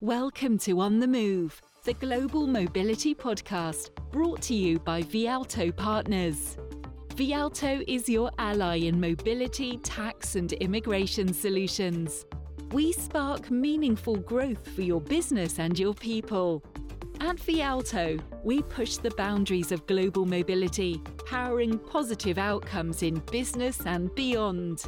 Welcome to On the Move, the global mobility podcast brought to you by Vialto Partners. Vialto is your ally in mobility, tax, and immigration solutions. We spark meaningful growth for your business and your people. At Vialto, we push the boundaries of global mobility, powering positive outcomes in business and beyond.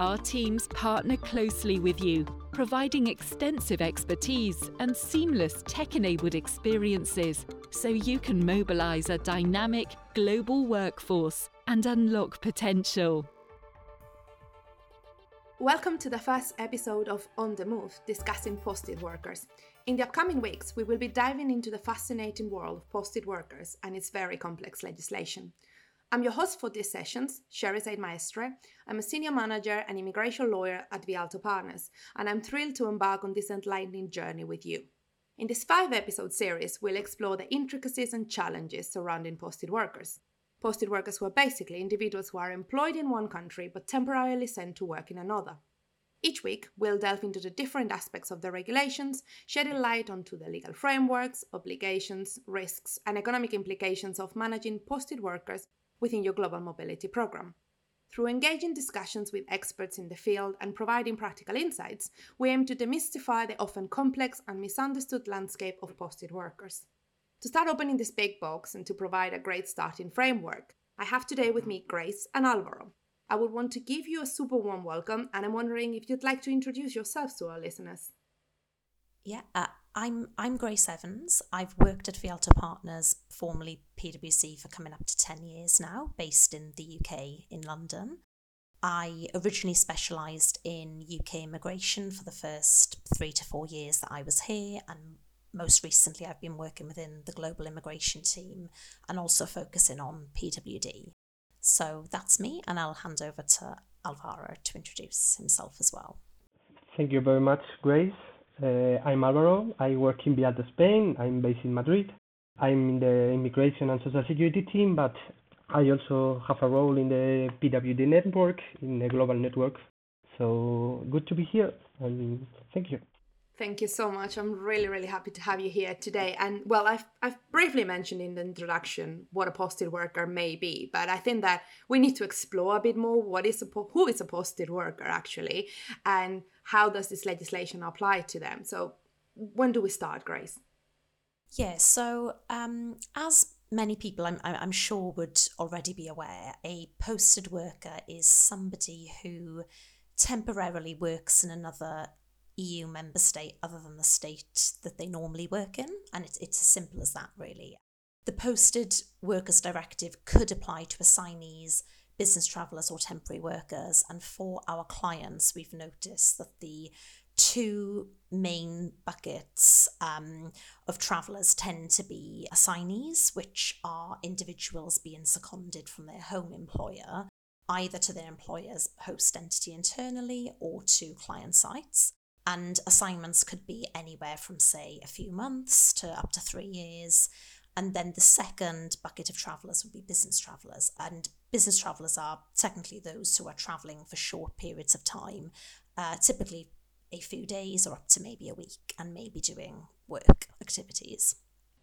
Our teams partner closely with you providing extensive expertise and seamless tech enabled experiences so you can mobilize a dynamic global workforce and unlock potential. Welcome to the first episode of On the Move discussing posted workers. In the upcoming weeks, we will be diving into the fascinating world of posted workers and its very complex legislation. I'm your host for these sessions, Scherezade Maestre. I'm a senior manager and immigration lawyer at Vialto Partners, and I'm thrilled to embark on this enlightening journey with you. In this five episode series, we'll explore the intricacies and challenges surrounding posted workers. Posted workers who are basically individuals who are employed in one country but temporarily sent to work in another. Each week, we'll delve into the different aspects of the regulations, shedding light onto the legal frameworks, obligations, risks, and economic implications of managing posted workers within your global mobility program. Through engaging discussions with experts in the field and providing practical insights, we aim to demystify the often complex and misunderstood landscape of posted workers. To start opening this big box and to provide a great starting framework, I have today with me Grace and Alvaro. I would want to give you a super warm welcome, and I'm wondering if you'd like to introduce yourselves to our listeners. Yeah, uh, I'm I'm Grace Evans. I've worked at Vialto Partners, formerly PwC, for coming up to 10 years now, based in the UK in London. I originally specialised in UK immigration for the first three to four years that I was here, and most recently I've been working within the global immigration team and also focusing on PWD. So that's me, and I'll hand over to Alvaro to introduce himself as well. Thank you very much, Grace. Uh, I'm Alvaro. I work in Vialto Spain. I'm based in Madrid. I'm in the immigration and social security team, but I also have a role in the PWD network, in the global network. So good to be here, and thank you. Thank you so much. I'm really, really happy to have you here today. And well, I've, I've briefly mentioned in the introduction what a posted worker may be, but I think that we need to explore a bit more what is a, who is a posted worker actually, and how does this legislation apply to them. So, when do we start, Grace? Yeah, so um, as many people I'm, I'm sure would already be aware, a posted worker is somebody who temporarily works in another EU member state other than the state that they normally work in. And it's, it's as simple as that, really. The Posted Workers Directive could apply to assignees, business travellers, or temporary workers. And for our clients, we've noticed that the two main buckets um, of travellers tend to be assignees, which are individuals being seconded from their home employer, either to their employer's host entity internally or to client sites. And assignments could be anywhere from, say, a few months to up to three years. And then the second bucket of travellers would be business travellers. And business travellers are technically those who are travelling for short periods of time, uh, typically a few days or up to maybe a week, and maybe doing work activities.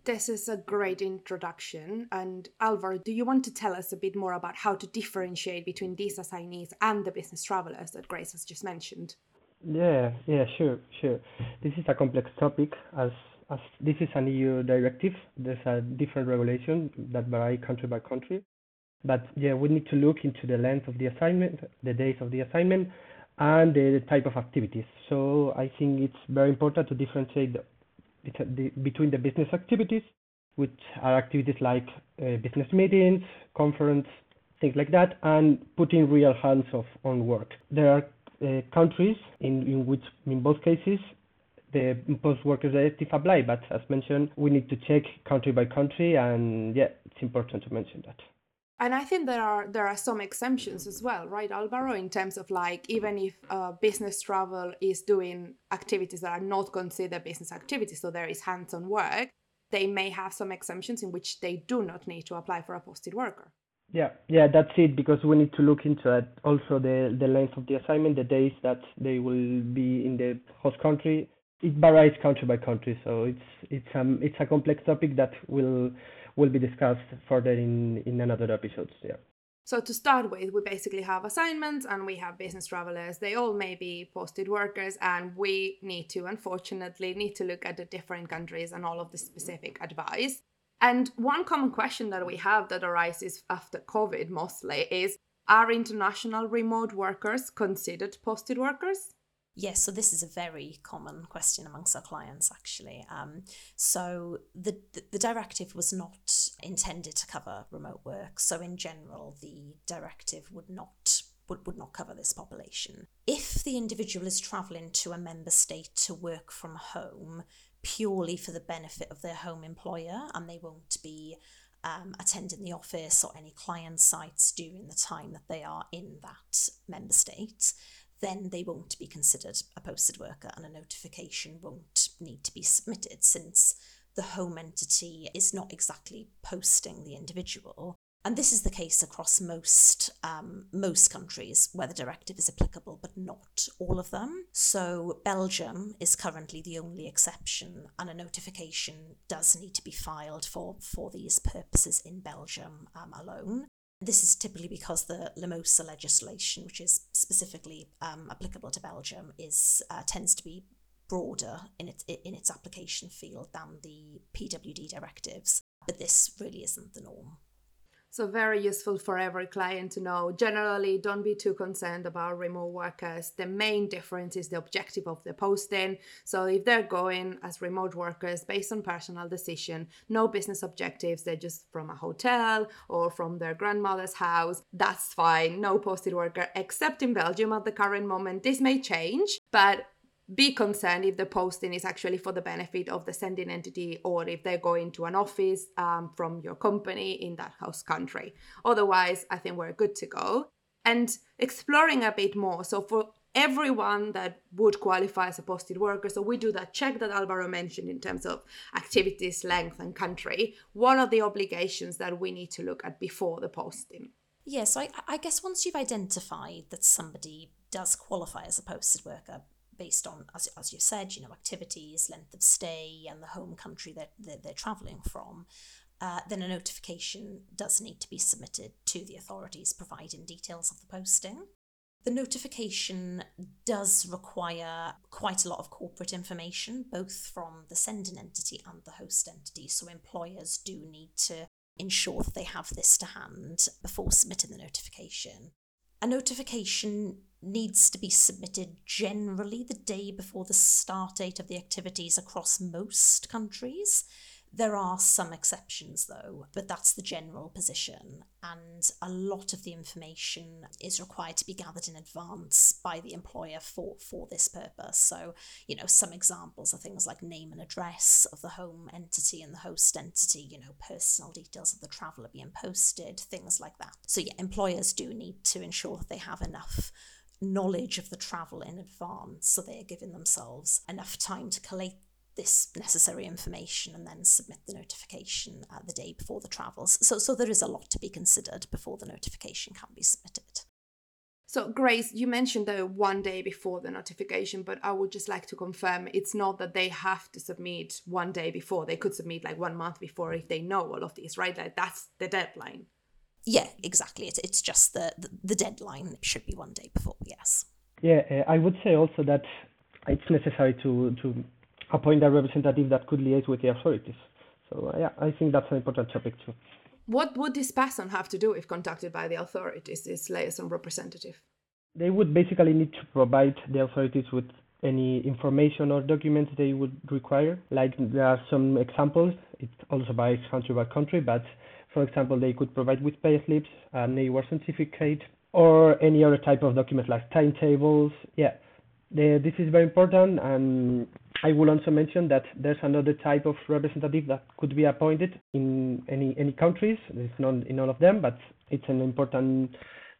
This is a great introduction. And Alvaro, do you want to tell us a bit more about how to differentiate between these assignees and the business travellers that Grace has just mentioned? Yeah, yeah, sure, sure. This is a complex topic as as this is an EU directive. There's a different regulation that vary country by country. But yeah, we need to look into the length of the assignment, the days of the assignment, and the type of activities. So I think it's very important to differentiate the, the, between the business activities, which are activities like uh, business meetings, conference, things like that, and putting real hands of on work. There are countries in, in which, in both cases, the Post Workers Directive apply. But as mentioned, we need to check country by country, and yeah, it's important to mention that. And I think there are there are some exemptions as well, right, Alvaro? In terms of like even if uh, business travel is doing activities that are not considered business activities, so there is hands-on work, they may have some exemptions in which they do not need to apply for a posted worker. Yeah, yeah, that's it. Because we need to look into it. Also, the the length of the assignment, the days that they will be in the host country. it varies country by country, so it's it's um it's a complex topic that will will be discussed further in in another episodes. Yeah. So to start with, we basically have assignments and we have business travelers. They all may be posted workers, and we need to, unfortunately, need to look at the different countries and all of the specific advice. And one common question that we have that arises after COVID mostly is are international remote workers considered posted workers? Yes, so this is a very common question amongst our clients, actually. Um, so the, the, the directive was not intended to cover remote work. So in general, the directive would not would, would not cover this population. If the individual is travelling to a member state to work from home purely for the benefit of their home employer, and they won't be um, attending the office or any client sites during the time that they are in that member state, then they won't be considered a posted worker and a notification won't need to be submitted since the home entity is not exactly posting the individual. And this is the case across most um, most countries where the directive is applicable, but not all of them. So Belgium is currently the only exception, and a notification does need to be filed for for these purposes in Belgium um, alone. This is typically because the LIMOSA legislation, which is specifically um, applicable to Belgium, is uh, tends to be broader in its in its application field than the PWD directives. But this really isn't the norm. So very useful for every client to know. Generally, don't be too concerned about remote workers. The main difference is the objective of the posting. So if they're going as remote workers based on personal decision, no business objectives, they're just from a hotel or from their grandmother's house, that's fine. No posted worker, except in Belgium at the current moment. This may change, but be concerned if the posting is actually for the benefit of the sending entity or if they're going to an office um, from your company in that host country. Otherwise, I think we're good to go. And exploring a bit more. So, for everyone that would qualify as a posted worker, so we do that check that Alvaro mentioned in terms of activities, length, and country. What are the obligations that we need to look at before the posting? Yes, yeah, so I, I guess once you've identified that somebody does qualify as a posted worker, based on, as, as you said, you know, activities, length of stay, and the home country that they're, they're travelling from, uh, then a notification does need to be submitted to the authorities providing details of the posting. The notification does require quite a lot of corporate information, both from the sending entity and the host entity. So employers do need to ensure that they have this to hand before submitting the notification. A notification needs to be submitted generally the day before the start date of the activities across most countries. There are some exceptions though, but that's the general position. And a lot of the information is required to be gathered in advance by the employer for, for this purpose. So, you know, some examples are things like name and address of the home entity and the host entity, you know, personal details of the traveller being posted, things like that. So, yeah, employers do need to ensure that they have enough knowledge of the travel in advance so they're giving themselves enough time to collate this necessary information and then submit the notification uh, the day before the travels. So, so there is a lot to be considered before the notification can be submitted. So, Grace, you mentioned the one day before the notification, but I would just like to confirm it's not that they have to submit one day before. They could submit like one month before if they know all of these, right? Like that's the deadline. Yeah, exactly. It's, it's just the, the, the deadline should be one day before, yes. Yeah, uh, I would say also that it's necessary to, to appoint a representative that could liaise with the authorities. So, uh, yeah, I think that's an important topic too. What would this person have to do if contacted by the authorities, this liaison representative? They would basically need to provide the authorities with any information or documents they would require. Like there are some examples, it also varies country by country, but for example, they could provide with pay payslips, a A1 certificate, or any other type of document like timetables. Yeah, the, this is very important. And I will also mention that there's another type of representative that could be appointed in any any countries. It's not in all of them, but it's an important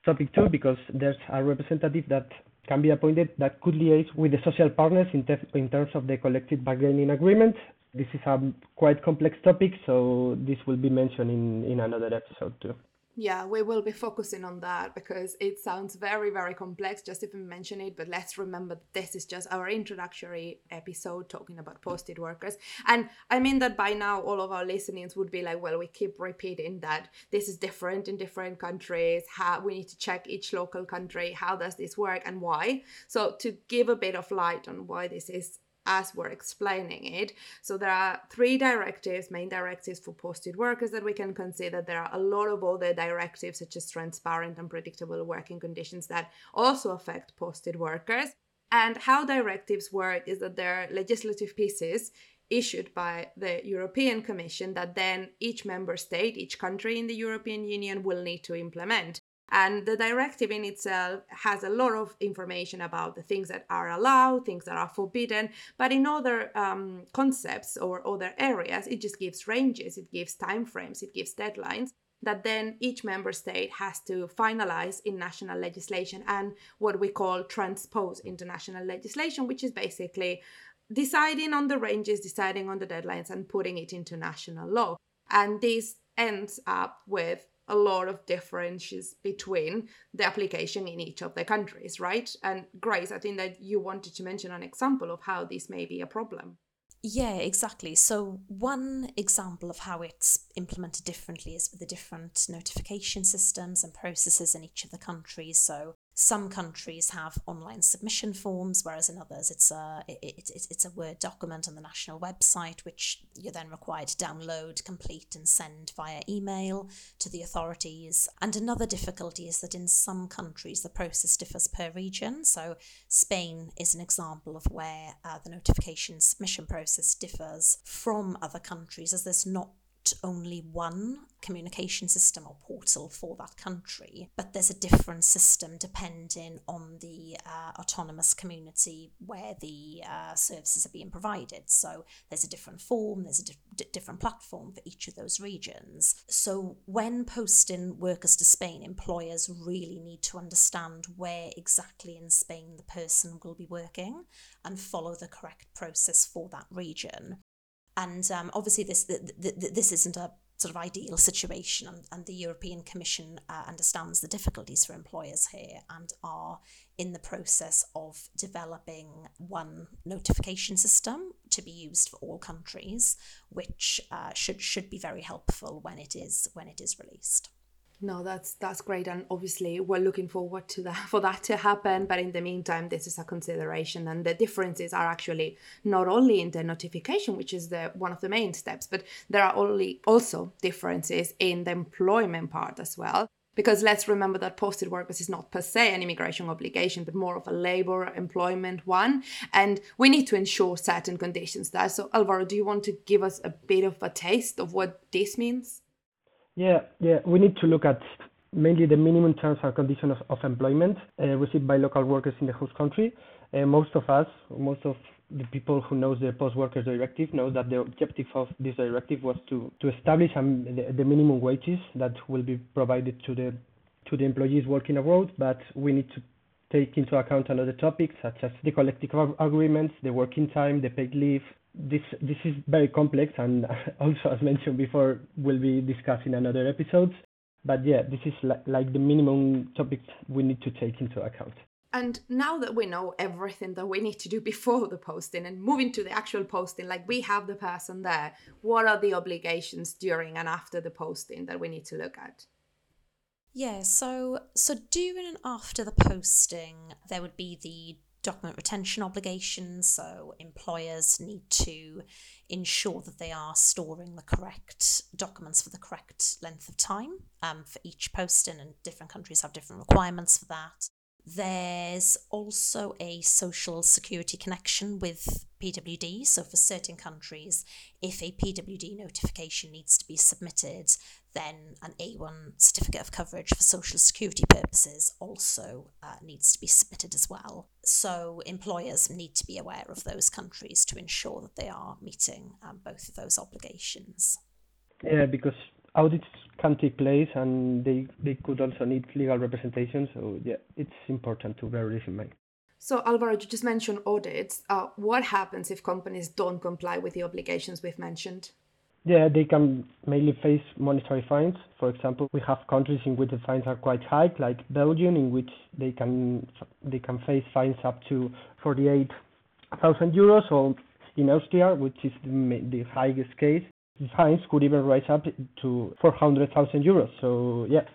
topic too because there's a representative that can be appointed that could liaise with the social partners in, te- in terms of the collective bargaining agreement this is a quite complex topic, so this will be mentioned in, in another episode too. Yeah, we will be focusing on that because it sounds very, very complex just even mention it. But let's remember this is just our introductory episode talking about posted workers. And I mean that by now all of our listenings would be like, well, we keep repeating that this is different in different countries. How we need to check each local country. How does this work and why? So to give a bit of light on why this is as we're explaining it. So there are three directives, main directives for posted workers that we can consider. There are a lot of other directives, such as transparent and predictable working conditions, that also affect posted workers. And how directives work is that they're legislative pieces issued by the European Commission that then each member state, each country in the European Union will need to implement. And the directive in itself has a lot of information about the things that are allowed, things that are forbidden. But in other um, concepts or other areas, it just gives ranges, it gives timeframes, it gives deadlines that then each member state has to finalize in national legislation and what we call transpose international legislation, which is basically deciding on the ranges, deciding on the deadlines, and putting it into national law. And this ends up with a lot of differences between the application in each of the countries, right? And Grace, I think that you wanted to mention an example of how this may be a problem. Yeah, exactly. So, one example of how it's implemented differently is with the different notification systems and processes in each of the countries. So, some countries have online submission forms, whereas in others it's a it, it, it's a Word document on the national website, which you're then required to download, complete, and send via email to the authorities. And another difficulty is that in some countries the process differs per region. So Spain is an example of where uh, the notification submission process differs from other countries, as there's not only one communication system or portal for that country, but there's a different system depending on the uh, autonomous community where the uh, services are being provided. So there's a different form, there's a di- different platform for each of those regions. So when posting workers to Spain, employers really need to understand where exactly in Spain the person will be working and follow the correct process for that region. And um, obviously, this the, the, this isn't a sort of ideal situation, and, and the European Commission uh, understands the difficulties for employers here and are in the process of developing one notification system to be used for all countries, which uh, should should be very helpful when it is when it is released. No, that's that's great, and obviously we're looking forward to that for that to happen. But in the meantime, this is a consideration, and the differences are actually not only in the notification, which is the one of the main steps, but there are only also differences in the employment part as well. Because let's remember that posted workers is not per se an immigration obligation, but more of a labor employment one, and we need to ensure certain conditions there. So, Alvaro, do you want to give us a bit of a taste of what this means? Yeah, yeah. We need to look at mainly the minimum terms and conditions of, of employment uh, received by local workers in the host country. Uh, most of us, most of the people who knows the post workers directive know that the objective of this directive was to, to establish um, the, the minimum wages that will be provided to the to the employees working abroad, but we need to take into account another topics such as the collective agreements, the working time, the paid leave, this this is very complex and also as mentioned before we'll be discussing another episodes. But yeah this is li- like the minimum topics we need to take into account. And now that we know everything that we need to do before the posting and moving to the actual posting like we have the person there what are the obligations during and after the posting that we need to look at? Yeah so so during and after the posting there would be the document retention obligations. So employers need to ensure that they are storing the correct documents for the correct length of time um, for each posting, and different countries have different requirements for that. There's also a social security connection with PWD. So, for certain countries, if a PWD notification needs to be submitted, then an A1 certificate of coverage for social security purposes also uh, needs to be submitted as well. So, employers need to be aware of those countries to ensure that they are meeting um, both of those obligations. Yeah, because audits can take place and they, they could also need legal representation. So, yeah, it's important to bear this in mind. So, Alvaro, you just mentioned audits. Uh, what happens if companies don't comply with the obligations we've mentioned? Yeah, they can mainly face monetary fines. For example, we have countries in which the fines are quite high, like Belgium, in which they can they can face fines up to 48,000 euros, or in Austria, which is the, the highest case, the fines could even rise up to 400,000 euros. So yeah,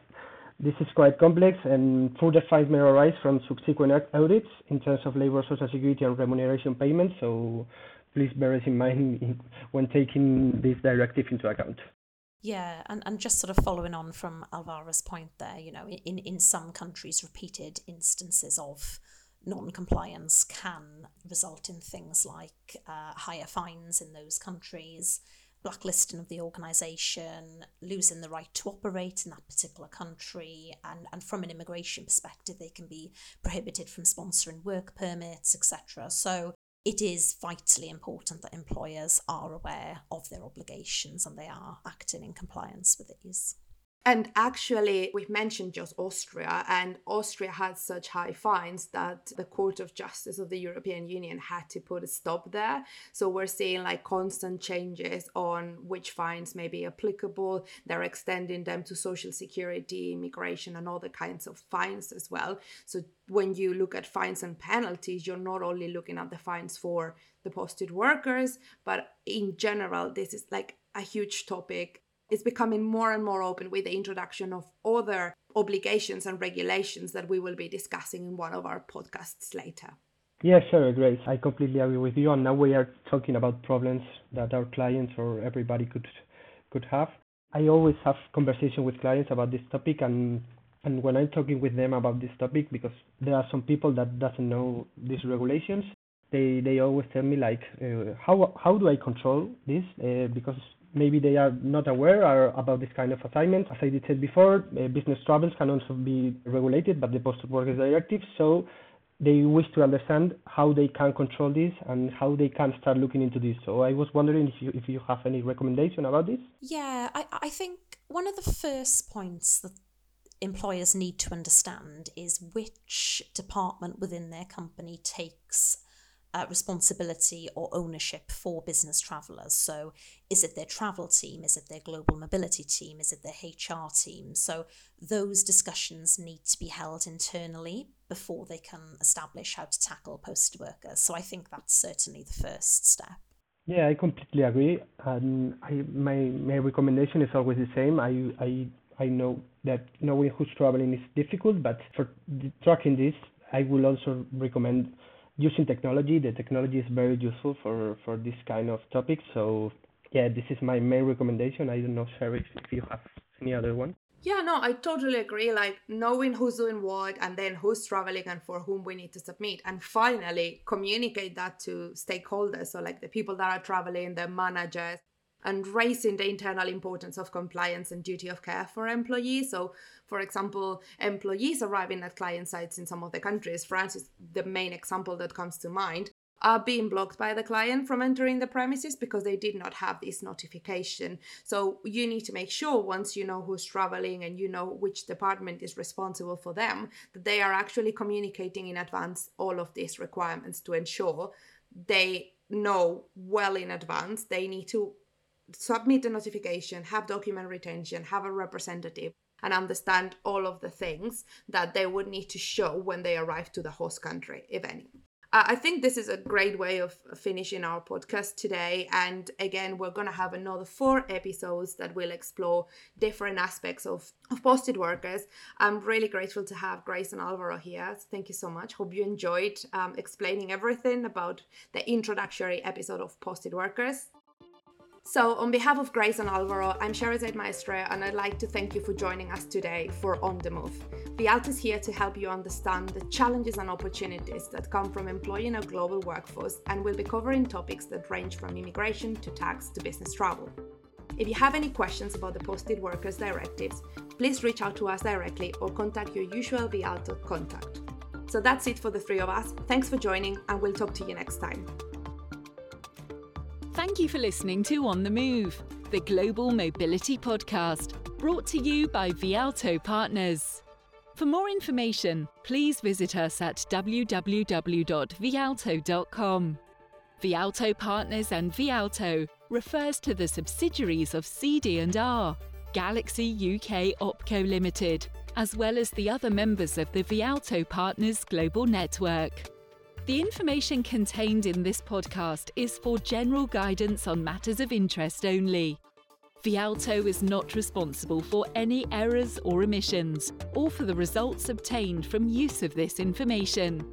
this is quite complex, and further fines may arise from subsequent audits in terms of labor, social security, and remuneration payments. So please bear this in mind when taking this directive into account. Yeah, and, and just sort of following on from Alvaro's point there, you know, in, in some countries, repeated instances of non compliance can result in things like uh, higher fines in those countries, blacklisting of the organisation, losing the right to operate in that particular country, and, and from an immigration perspective, they can be prohibited from sponsoring work permits, etc. So it is vitally important that employers are aware of their obligations and they are acting in compliance with these. And actually, we've mentioned just Austria, and Austria had such high fines that the Court of Justice of the European Union had to put a stop there. So we're seeing like constant changes on which fines may be applicable. They're extending them to social security, immigration, and other kinds of fines as well. So when you look at fines and penalties, you're not only looking at the fines for the posted workers, but in general, this is like a huge topic is becoming more and more open with the introduction of other obligations and regulations that we will be discussing in one of our podcasts later. Yeah, sure, Grace. I completely agree with you. And now we are talking about problems that our clients or everybody could could have. I always have conversation with clients about this topic, and and when I'm talking with them about this topic, because there are some people that doesn't know these regulations, they they always tell me like, uh, how how do I control this? Uh, because maybe they are not aware about this kind of assignment. As I did said before, uh, business travels can also be regulated by the Posted Workers Directive, so they wish to understand how they can control this and how they can start looking into this. So I was wondering if you if you have any recommendation about this. Yeah, I, I think one of the first points that employers need to understand is which department within their company takes uh, responsibility or ownership for business travellers. So, is it their travel team? Is it their global mobility team? Is it their HR team? So, those discussions need to be held internally before they can establish how to tackle posted workers. So, I think that's certainly the first step. Yeah, I completely agree. I, my my recommendation is always the same. I I I know that knowing who's traveling is difficult, but for tracking this, I will also recommend using technology. The technology is very useful for for this kind of topics. So yeah, this is my main recommendation. I don't know, Sherry, if you have any other one. Yeah, no, I totally agree. Like knowing who's doing what and then who's traveling and for whom we need to submit. And finally, communicate that to stakeholders. So, like the people that are traveling, the managers, and raising the internal importance of compliance and duty of care for employees. So, for example, employees arriving at client sites in some of the countries, France is the main example that comes to mind, are being blocked by the client from entering the premises because they did not have this notification. So, you need to make sure once you know who's traveling and you know which department is responsible for them, that they are actually communicating in advance all of these requirements to ensure they know well in advance they need to submit a notification, have document retention, have a representative, and understand all of the things that they would need to show when they arrive to the host country, if any. I think this is a great way of finishing our podcast today. And again, we're going to have another four episodes that will explore different aspects of, of posted workers. I'm really grateful to have Grace and Alvaro here. Thank you so much. Hope you enjoyed um, explaining everything about the introductory episode of posted workers. So, on behalf of Grace and Alvaro, I'm Scherezade Maestre, and I'd like to thank you for joining us today for On the Move. Vialto is here to help you understand the challenges and opportunities that come from employing a global workforce, and we'll be covering topics that range from immigration to tax to business travel. If you have any questions about the Posted Workers Directives, please reach out to us directly or contact your usual Vialto contact. So that's it for the three of us. Thanks for joining, and we'll talk to you next time. Thank you for listening to On the Move, the global mobility podcast, brought to you by Vialto Partners. For more information, please visit us at www.vialto.com. Vialto Partners and Vialto refers to the subsidiaries of CD&R, Galaxy UK Opco Limited, as well as the other members of the Vialto Partners Global Network. The information contained in this podcast is for general guidance on matters of interest only. Vialto is not responsible for any errors or omissions, or for the results obtained from use of this information.